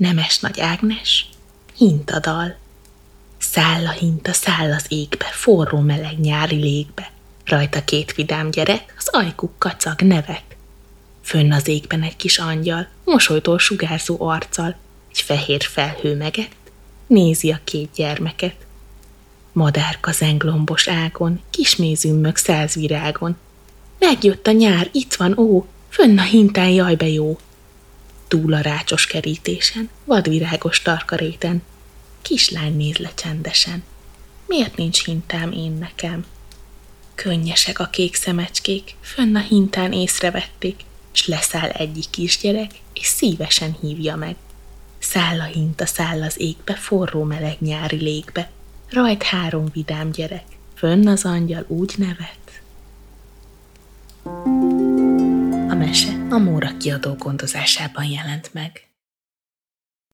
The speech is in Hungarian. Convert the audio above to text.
Énes nagy Ágnes, hintadal. Száll a hinta, száll az égbe, forró meleg nyári légbe. Rajta két vidám gyerek, az ajkuk kacag nevet. Fönn az égben egy kis angyal, mosolytól sugárzó arccal, egy fehér felhő megett, nézi a két gyermeket. Madárka zenglombos ágon, kismézümmök száz virágon. Megjött a nyár, itt van, ó, fönn a hintán jajbe jó. Túl a rácsos kerítésen, vadvirágos tarkaréten, kislány néz le csendesen. Miért nincs hintám én nekem? Könnyesek a kék szemecskék, fönn a hintán észrevették, s leszáll egyik kisgyerek, és szívesen hívja meg. Száll a hinta, száll az égbe, forró meleg nyári légbe, rajt három vidám gyerek, fönn az angyal úgy nevet. A Móra kiadó gondozásában jelent meg.